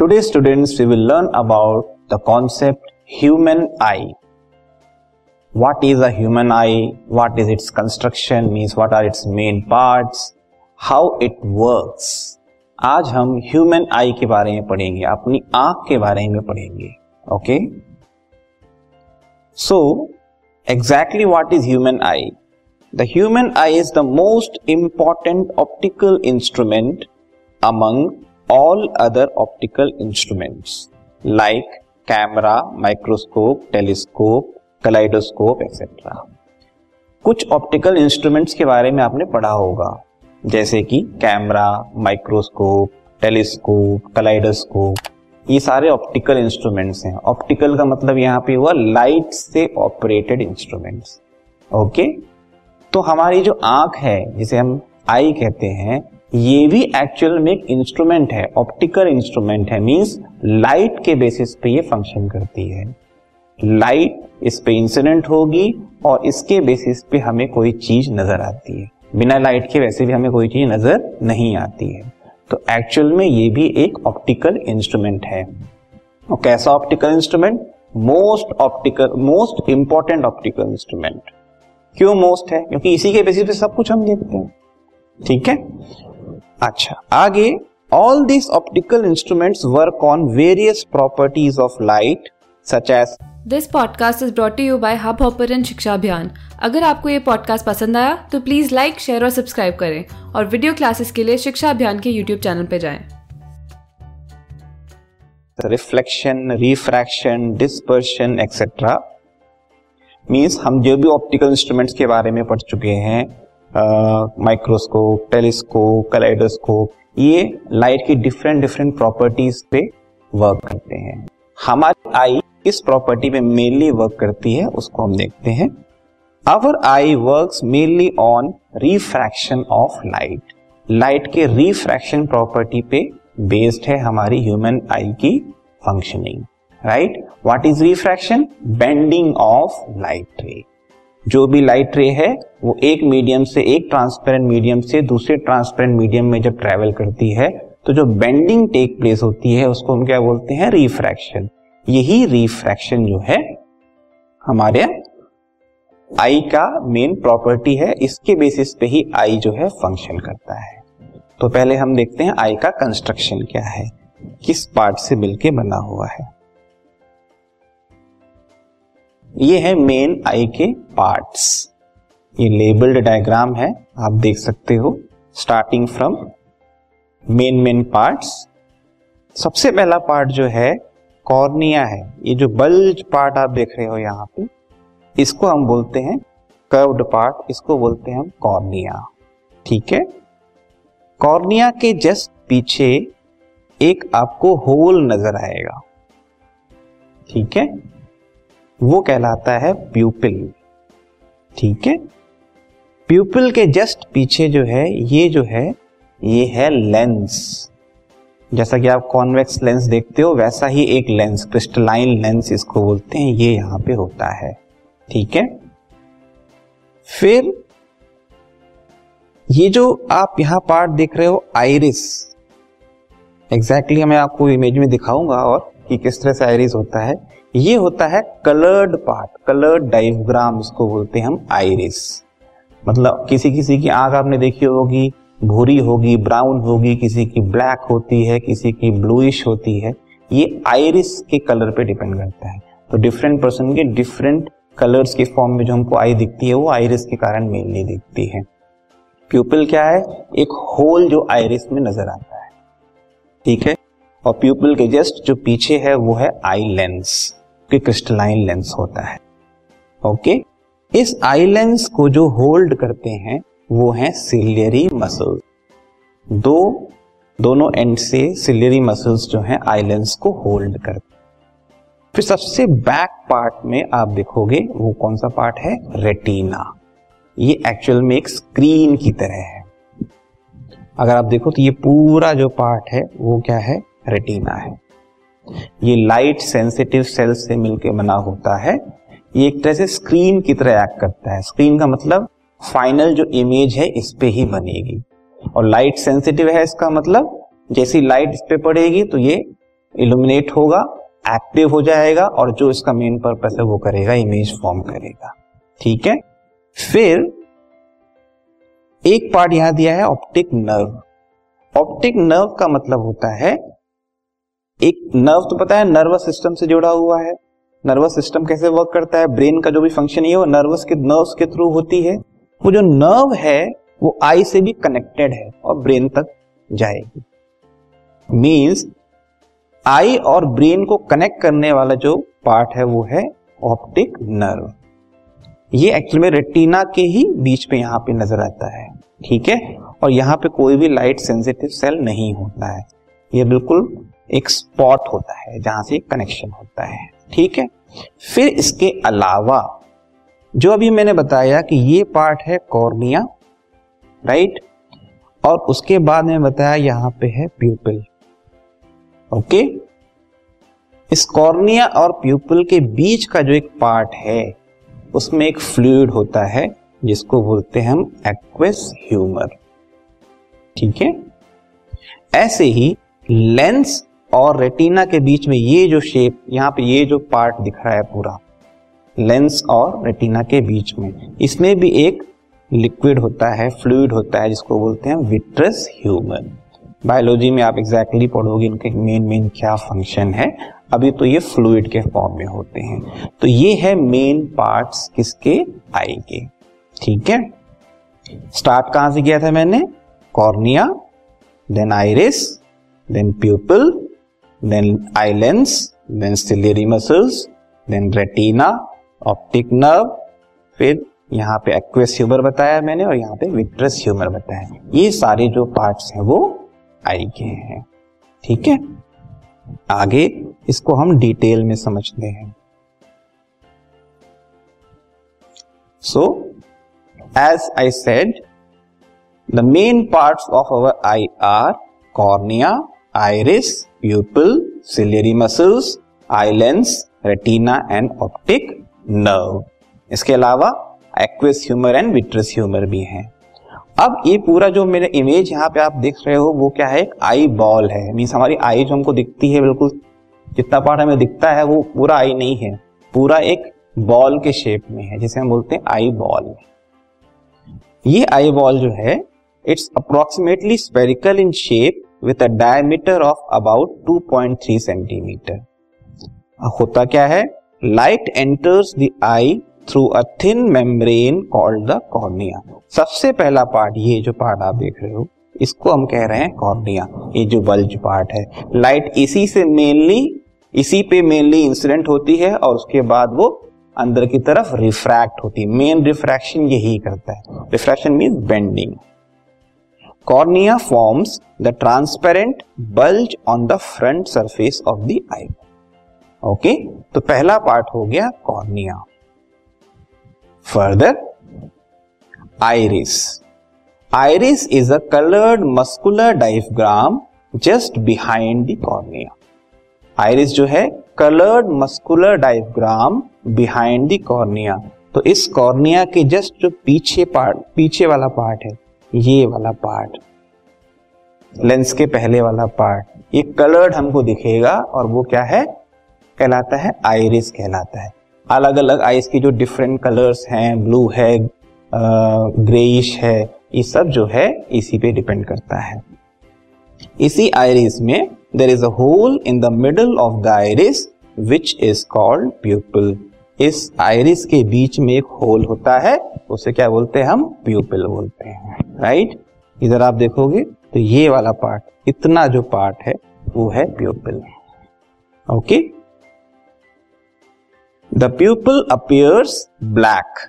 Today students we will learn about the concept human eye what is a human eye what is its construction means what are its main parts how it works आज हम human आई के बारे में पढ़ेंगे, अपनी आँख के बारे में पढ़ेंगे okay so exactly what is human eye the human eye is the most important optical instrument among all other optical instruments like camera microscope telescope kaleidoscope etcetera कुछ ऑप्टिकल इंस्ट्रूमेंट्स के बारे में आपने पढ़ा होगा, जैसे कि कैमरा माइक्रोस्कोप टेलीस्कोप कलाइडोस्कोप ये सारे ऑप्टिकल इंस्ट्रूमेंट्स हैं। ऑप्टिकल का मतलब यहाँ पे हुआ लाइट से ऑपरेटेड इंस्ट्रूमेंट्स ओके तो हमारी जो आँख है, जिसे हम आई कहते हैं ये भी एक्चुअल में एक इंस्ट्रूमेंट है ऑप्टिकल इंस्ट्रूमेंट है मींस लाइट के बेसिस पे ये फ़ंक्शन करती है। लाइट इस पे इंसिडेंट होगी और इसके बेसिस पे हमें कोई चीज़ नज़र आती है। बिना लाइट के वैसे भी हमें कोई चीज़ नज़र नहीं आती है। तो एक्चुअल में ये भी एक ऑप्टिकल इंस्ट्रूमेंट है। और कैसा optical instrument most optical most important optical instrument क्यों मोस्ट है? क्योंकि इसी के बेसिस पे सब कुछ हम देखते हैं। ठीक है? अच्छा आगे all this optical instruments work on various properties of light such as this podcast is brought you by Hubhopper शिक्षा अभियान अगर आपको ये पॉडकास्ट पसंद आया तो प्लीज़ लाइक शेयर और सब्सक्राइब करें और वीडियो क्लासेस के लिए शिक्षा अभियान के यूट्यूब चैनल पर जाएँ। Reflection refraction dispersion etcetera means हम जो भी ऑप्टिकल इंस्ट्रूमेंट्स के बारे में पढ़ चुके हैं माइक्रोस्कोप टेलीस्कोप कलाइडोस्कोप ये लाइट की डिफरेंट डिफरेंट प्रॉपर्टीज़ पे वर्क करते हैं। हमारी आई किस प्रॉपर्टी पे मेनली वर्क करती है, उसको हम देखते हैं। Our eye work mainly on refraction of light light के रिफ्रैक्शन प्रॉपर्टी पे बेस्ड है हमारी ह्यूमन आई की functioning right what is refraction bending of light ray जो भी लाइट रे है, वो एक मीडियम से एक ट्रांसपेरेंट मीडियम से दूसरे ट्रांसपेरेंट मीडियम में जब ट्रेवल करती है तो जो बेंडिंग टेक प्लेस होती है, उसको हम क्या बोलते हैं? रिफ्रैक्शन यही रिफ्रैक्शन जो है, हमारे आई का मेन प्रॉपर्टी है, इसके बेसिस पे ही आई जो है फ़ंक्शन करता है। तो पहले हम देखते हैं आई का कंस्ट्रक्शन क्या है, किस पार्ट से मिलके बना हुआ है। ये है मेन आई के पार्ट्स ये लेबल्ड डायग्राम है, आप देख सकते हो starting from main main parts सबसे पहला पार्ट जो है कॉर्निया है। ये जो बल्ज पार्ट आप देख रहे हो यहाँ पे, इसको हम बोलते हैं कर्व्ड पार्ट इसको बोलते हैं हम कॉर्निया ठीक है? कॉर्निया के जस्ट पीछे एक आपको होल नज़र आएगा। ठीक है? वो कहलाता है प्यूपिल ठीक है? प्यूपिल के जस्ट पीछे जो है, ये जो है, ये है लेंस जैसा कि आप कॉन्वेक्स लेंस देखते हो, वैसा ही एक लेंस क्रिस्टलाइन लेंस इसको बोलते हैं, ये यहाँ पे होता है. ठीक है? फिर, ये जो आप यहाँ पार्ट देख रहे हो आइरिस एग्जैक्टली exactly मैं आपको इमेज में दिखाऊँगा और कि किस तरह से आइरिस होता है. ये होता है कलर्ड पार्ट कलर्ड डायग्राम इसको बोलते हैं हम आइरिस मतलब किसी किसी की आँख आपने देखी होगी, भूरी होगी ब्राउन होगी, किसी की ब्लैक होती है, किसी की ब्लूइश होती है, ये आइरिस के कलर पे डिपेंड करता है. तो डिफरेंट पर्सन के डिफरेंट कलर्स के फॉर्म में जो हमको आई दिखती है, वो आइरिस के कारण मेनली दिखती है. प्यूपिल क्या है? एक होल जो आइरिस में नज़र आता है. ठीक है? और प्यूपिल के जस्ट जो पीछे है, वो है आई लेंस कि क्रिस्टलाइन लेंस होता है। ओके इस आई लेंस को जो होल्ड करते हैं, वो है सिलियरी मसल दो, दोनों एंड से सिलियरी मसल्स जो है आई लेंस को होल्ड करते फिर सबसे बैक पार्ट में आप देखोगे, वो कौन सा पार्ट है? रेटिना ये एक्चुअल में एक स्क्रीन की तरह है। अगर आप देखो तो ये पूरा जो पार्ट है, वो क्या है? रेटिना है। ये लाइट सेंसिटिव सेल से मिलकर बना होता है। ये एक तरह से स्क्रीन की तरह एक्ट करता है। स्क्रीन का मतलब फाइनल जो इमेज है, इस पे ही बनेगी। और लाइट सेंसिटिव है इसका मतलब जैसी लाइट इस पे पड़ेगी तो ये इल्यूमिनेट होगा एक्टिव हो जाएगा, और जो इसका मेन पर्पस है, वो करेगा इमेज फॉर्म करेगा। ठीक है? फिर एक पार्ट यहाँ दिया है ऑप्टिक नर्व ऑप्टिक नर्व का मतलब होता है एक नर्व तो पता है नर्वस सिस्टम से जुड़ा हुआ है। नर्वस सिस्टम कैसे वर्क करता है? ब्रेन का जो भी फ़ंक्शन है वो नर्वस के नर्व्स के थ्रू होती है। वो जो नर्व है, वो आई से भी कनेक्टेड है और ब्रेन तक जाएगी। मीन्स आई और ब्रेन को कनेक्ट करने वाला जो पार्ट है, वो है ऑप्टिक नर्व ये एक्चुअली में रेटिना के ही बीच पे यहाँ पे नज़र आता है, ठीक है? और यहाँ पे कोई भी लाइट सेंसिटिव सेल नहीं होता है। ये बिल्कुल एक स्पॉट होता है जहाँ से कनेक्शन होता है। ठीक है? फिर इसके अलावा, जो अभी मैंने बताया कि ये पार्ट है कॉर्निया राइट और उसके बाद में बताया यहाँ पे है प्यूपिल ओके इस कॉर्निया और प्यूपिल के बीच का जो एक पार्ट है, उसमें एक फ्लूड होता है, जिसको बोलते हैं हम एक्वेस ह्यूमर ठीक है? ऐसे ही लेंस और रेटिना के बीच में ये जो शेप यहाँ पे ये जो पार्ट दिख रहा है पूरा लेंस और रेटिना के बीच में, इसमें भी एक लिक्विड होता है फ्लूड होता है, जिसको बोलते हैं विट्रस ह्यूमर बायोलॉजी में आप एग्जैक्टली exactly पढ़ोगे इनके मेन मेन क्या फ़ंक्शन है, अभी तो ये फ्लूइड के फॉर्म में होते हैं। तो ये है मेन पार्ट्स किसके? आई के। ठीक है? स्टार्ट कहाँ से किया था मैंने? Cornea then iris then pupil then eye lens then ciliary muscles then retina optic nerve फिर यहाँ पे एक्वेस ह्यूमर बताया मैंने और यहाँ पे विट्रस ह्यूमर बताया। ये सारे जो पार्ट्स हैं वो आई के हैं। ठीक है? आगे इसको हम डिटेल में समझते हैं। So as I said the main parts of our eye are cornea iris pupil ciliary muscles eye lens retina and optic nerve इसके अलावा aqueous humour and vitreous humour भी है। अब ये पूरा जो मेरे इमेज यहाँ पे आप देख रहे हो, वो क्या है? आई बॉल है। मीन्स हमारी आई जो हमको दिखती है बिल्कुल, जितना पार्ट हमें दिखता है, वो पूरा आई नहीं है। पूरा एक बॉल के शेप में है, जिसे हम बोलते हैं आई बॉल ये आई बॉल जो है it's approximately spherical in shape with a diameter of about 2.3 centimetre होता क्या है? Light enters the eye through a thin membrane called the cornea सबसे पहला पार्ट ये जो पार्ट आप देख रहे हो, इसको हम कह रहे हैं कॉर्निया ये जो बल्ज पार्ट है। लाइट इसी से मेनली इसी पे मेनली इंसिडेंट होती है और उसके बाद वो अंदर की तरफ़ रिफ्रैक्ट होती है। मेन रिफ्रैक्शन यही करता है। Refraction mean bending cornea forms the transparent bulge on the front surface of the eye okay तो पहला पार्ट हो गया cornea further iris iris is a coloured muscular diaphragm just behind the cornea iris जो है coloured muscular diaphragm behind the cornea तो इस cornea के just जो पीछे पार्ट पीछे वाला पार्ट है ये वाला पार्ट लेंस के पहले वाला पार्ट ये कलर्ड हमको दिखेगा और वो क्या है? कहलाता है आइरिस कहलाता है। अलग अलग आइस की जो डिफरेंट कलर्स हैं ब्लू है ग्रेइश है, ये सब जो है, इसी पे डिपेंड करता है। इसी आयरिस में there is a hole in the middle of the iris which is called pupil इस आयरिस के बीच में एक होल होता है उसे क्या बोलते हैं हम? प्यूपल बोलते हैं राइट इधर आप देखोगे तो ये वाला पार्ट इतना जो पार्ट है, वो है pupil okay the pupil appears black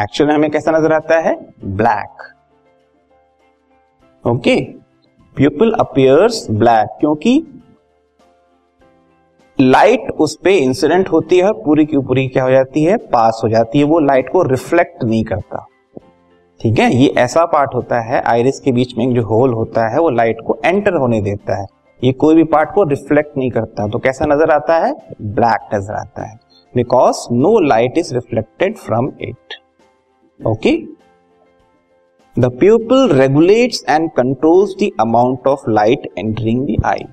actually हमें कैसा नज़र आता है? Black okay pupil appears black क्योंकि लाइट उस पर इंसिडेंट होती है, पूरी की पूरी क्या हो जाती है? पास हो जाती है। वो लाइट को रिफ्लेक्ट नहीं करता। ठीक है? ये ऐसा पार्ट होता है आयरिस के बीच में जो होल होता है, वो लाइट को एंटर होने देता है। ये कोई भी पार्ट को रिफ्लेक्ट नहीं करता। तो कैसा नज़र आता है? ब्लैक नज़र आता है। Because no light is reflected from it okay the pupil regulates and controls the amount of light entering the eye.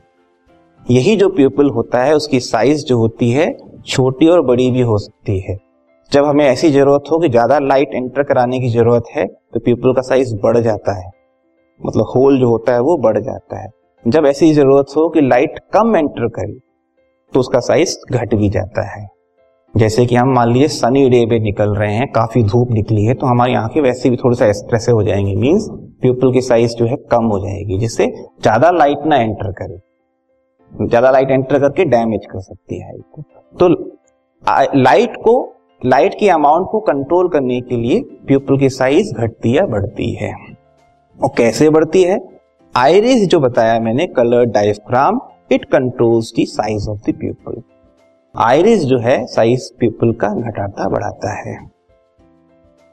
यही जो प्यूपल होता है, उसकी साइज़ जो होती है, छोटी और बड़ी भी हो सकती है। जब हमें ऐसी ज़रूरत हो कि ज़्यादा लाइट एंटर कराने की ज़रूरत है तो प्यूपल का साइज़ बढ़ जाता है। मतलब होल जो होता है, वो बढ़ जाता है। जब ऐसी ज़रूरत हो कि लाइट कम एंटर करे तो उसका साइज़ घट भी जाता है। जैसे कि हम मान लीजिए सनी डे पे निकल रहे हैं, काफ़ी धूप निकली है तो हमारी आँखें वैसे भी थोड़ी सा एक्सप्रेसिव हो जाएँगी। मीन्स प्यूपल की साइज़ जो है कम हो जाएगी, जिससे ज़्यादा लाइट ना एंटर करे। ज़्यादा लाइट एंटर करके डैमेज कर सकती है तो लाइट को लाइट की अमाउंट को कंट्रोल करने के लिए प्यूपल की साइज़ घटती या बढ़ती है। और कैसे बढ़ती है? आयरिस जो बताया मैंने colour diaphragm it controls the size of the pupil iris जो है साइज़ प्यूपल का घटाता बढ़ाता है।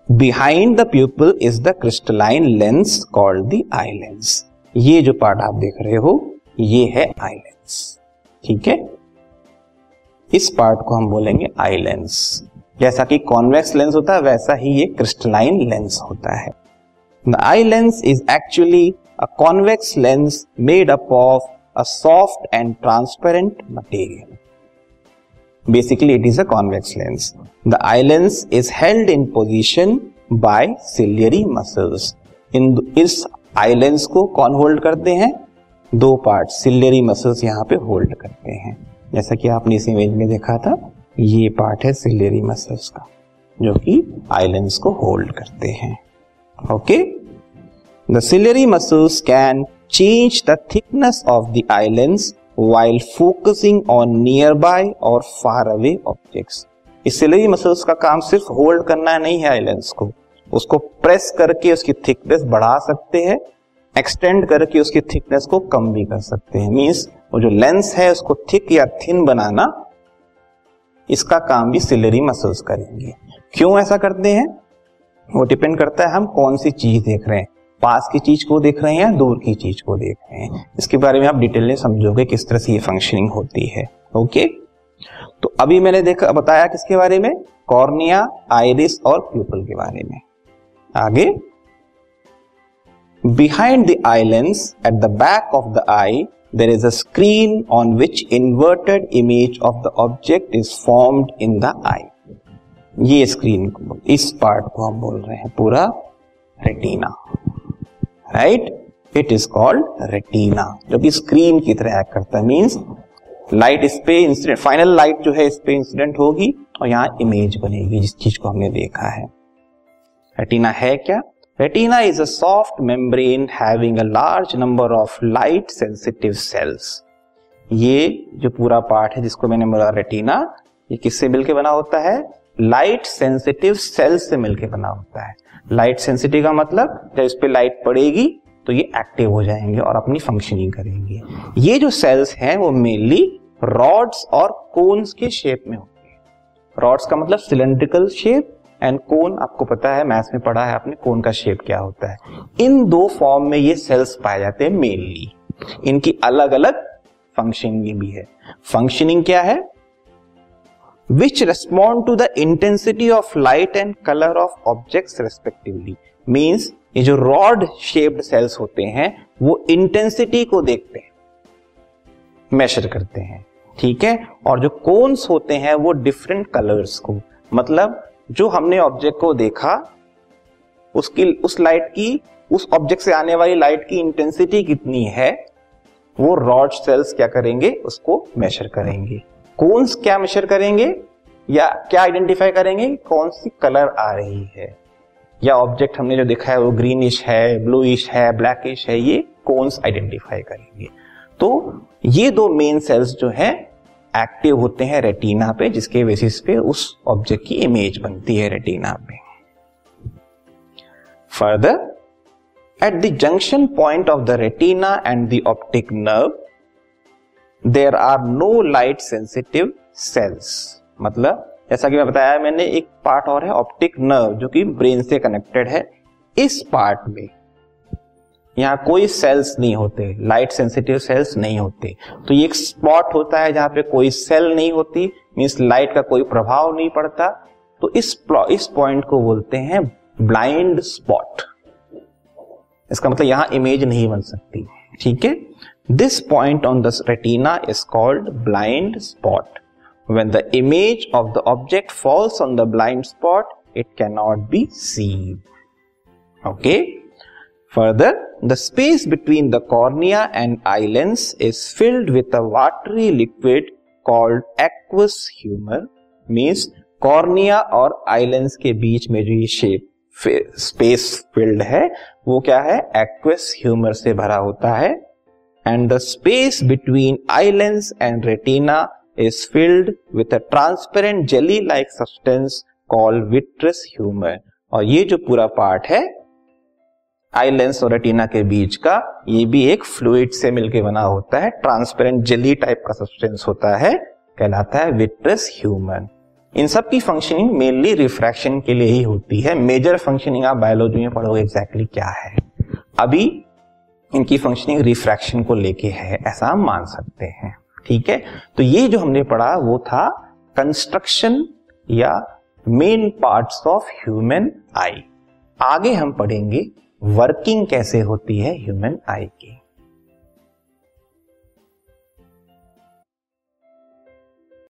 Behind the pupil is the crystalline lens called the eye lens ये जो पार्ट आप देख रहे हो, ये है आई लेंस ठीक है? इस पार्ट को हम बोलेंगे आई लेंस जैसा कि कॉन्वेक्स लेंस होता है, वैसा ही ये क्रिस्टलाइन लेंस होता है. The eye lens is actually a convex lens made up of a soft and transparent material basically it is a convex lens the eye lens is held in position by ciliary muscles. इन इस eye lens को कौन hold करते हैं? दो part ciliary muscles यहाँ पे hold करते हैं। जैसा कि आपने इस इमेज में देखा था, ये पार्ट है सिलेरी मसल्स का, जो कि आई लेंस को होल्ड करते हैं। Okay the ciliary muscles can change the thickness of the eye lens while focusing on nearby और far away objects. इसलिए मसल्स का काम सिर्फ़ होल्ड करना नहीं है आइलेंस को। उसको प्रेस करके उसकी थिकनेस बढ़ा सकते हैं एक्सटेंड करके उसकी थिकनेस को कम भी कर सकते हैं। मीन्स वो जो लेंस है, उसको थिक या थिन बनाना, इसका काम भी सिलरी मसल्स करेंगे। क्यों ऐसा करते हैं? वो डिपेंड करता है हम कौन सी चीज़ देख रहे हैं। पास की चीज़ को देख रहे हैं या दूर की चीज़ को देख रहे हैं? इसके बारे में आप डिटेल में समझोगे किस तरह से ये फंक्शनिंग होती है। ओके तो अभी मैंने देखा, बताया किसके बारे में? कॉर्निया आइरिस और प्यूपल के बारे में। आगे? Behind the eye lens at the back of the eye there is a screen on which inverted image of the object is formed in the eye ये स्क्रीन इस पार्ट को हम बोल रहे हैं पूरा retina right it is called retina जो कि स्क्रीन की तरह एक्ट करता है मींस लाइट इस पे इंसिडेंट फाइनल लाइट जो है, इस पे इंसिडेंट होगी और यहाँ इमेज बनेगी, जिस चीज़ को हमने देखा है। रेटिना है क्या? Retina is a soft membrane having a large number of light sensitive cells ये जो पूरा पार्ट है जिसको मैंने बोला रेटिना ये किससे मिलके बना होता है? लाइट सेंसिटिव सेल्स से मिलके बना होता है। लाइट सेंसिटिव का मतलब जब इस पर लाइट पड़ेगी तो ये एक्टिव हो जाएँगे और अपनी फंक्शनिंग करेंगे। ये जो सेल्स हैं, वो मेनली रॉड्स और कोन्स के शेप में होते हैं रॉड्स का मतलब सिलेंड्रिकल शेप एंड कोन आपको पता है मैथ्स में पढ़ा है आपने कोन का शेप क्या होता है? इन दो फॉर्म में ये सेल्स पाए जाते हैं मेनली इनकी अलग अलग फंक्शनिंग भी है. फंक्शनिंग क्या है? Which respond to the intensity of light and color of objects respectively. Means, ये जो रॉड शेप्ड सेल्स होते हैं, वो इंटेंसिटी को देखते हैं. मेजर करते हैं. ठीक है? और जो कोन्स होते हैं, वो डिफरेंट कलर्स को. मतलब जो हमने ऑब्जेक्ट को देखा, उसकी, उस लाइट की, उस ऑब्जेक्ट से आने वाली लाइट की इंटेंसिटी कितनी है, वो रॉड सेल्स क्या करेंगे, उसको मेजर करेंगे। कोन्स क्या मेजर करेंगे, या क्या आइडेंटिफाई करेंगे, कौन सी कलर आ रही है। या ऑब्जेक्ट हमने जो देखा है, वो ग्रीनिश है ब्लूइश है ब्लैकिश है, ये कोन्स आइडेंटिफाई करेंगे। तो ये दो मेन सेल्स जो है एक्टिव होते हैं रेटिना पे, जिसके बेसिस पे उस ऑब्जेक्ट की इमेज बनती है रेटिना पे. Further at the junction point of the retina and the optic nerve there are no light sensitive cells मतलब जैसा कि मैं बताया, मैंने एक पार्ट और है ऑप्टिक नर्व जो कि ब्रेन से कनेक्टेड है, इस पार्ट में. यहाँ कोई सेल्स नहीं होते लाइट सेंसिटिव सेल्स नहीं होते। तो ये एक स्पॉट होता है जहाँ पे कोई सेल नहीं होती मीन्स लाइट का कोई प्रभाव नहीं पड़ता। तो इस इस पॉइंट को बोलते हैं ब्लाइंड स्पॉट इसका मतलब यहाँ इमेज नहीं बन सकती। ठीक है? This point on the retina is called blind spot when the image of the object falls on the blind spot, it cannot be seen. Okay further the space between the cornea and eye lens is filled with a watery liquid called aqueous humour means cornea और eye lens के बीच में जो ये shape space field है, वो क्या है? एक्वस ह्यूमर से भरा होता है। And the space between eye lens and retina is filled with a transparent jelly like substance called vitreous humour और ये जो पूरा पार्ट है आई लेंस और रेटिना के बीच का, ये भी एक फ्लूइड से मिलकर बना होता है, ट्रांसपेरेंट जेली टाइप का सब्सटेंस होता है, कहलाता है विट्रस ह्यूमन इन सब की फंक्शनिंग मेनली रिफ्रैक्शन के लिए ही होती है। मेजर फंक्शनिंग आप बायोलॉजी में पढ़ोगे एग्जैक्टली क्या है? अभी इनकी फंक्शनिंग रिफ्रैक्शन को लेके है, ऐसा हम मान सकते हैं। ठीक है? तो ये जो हमने पढ़ा, वो था कंस्ट्रक्शन या main parts of human eye आगे हम पढ़ेंगे वर्किंग कैसे होती है ह्यूमन आई की?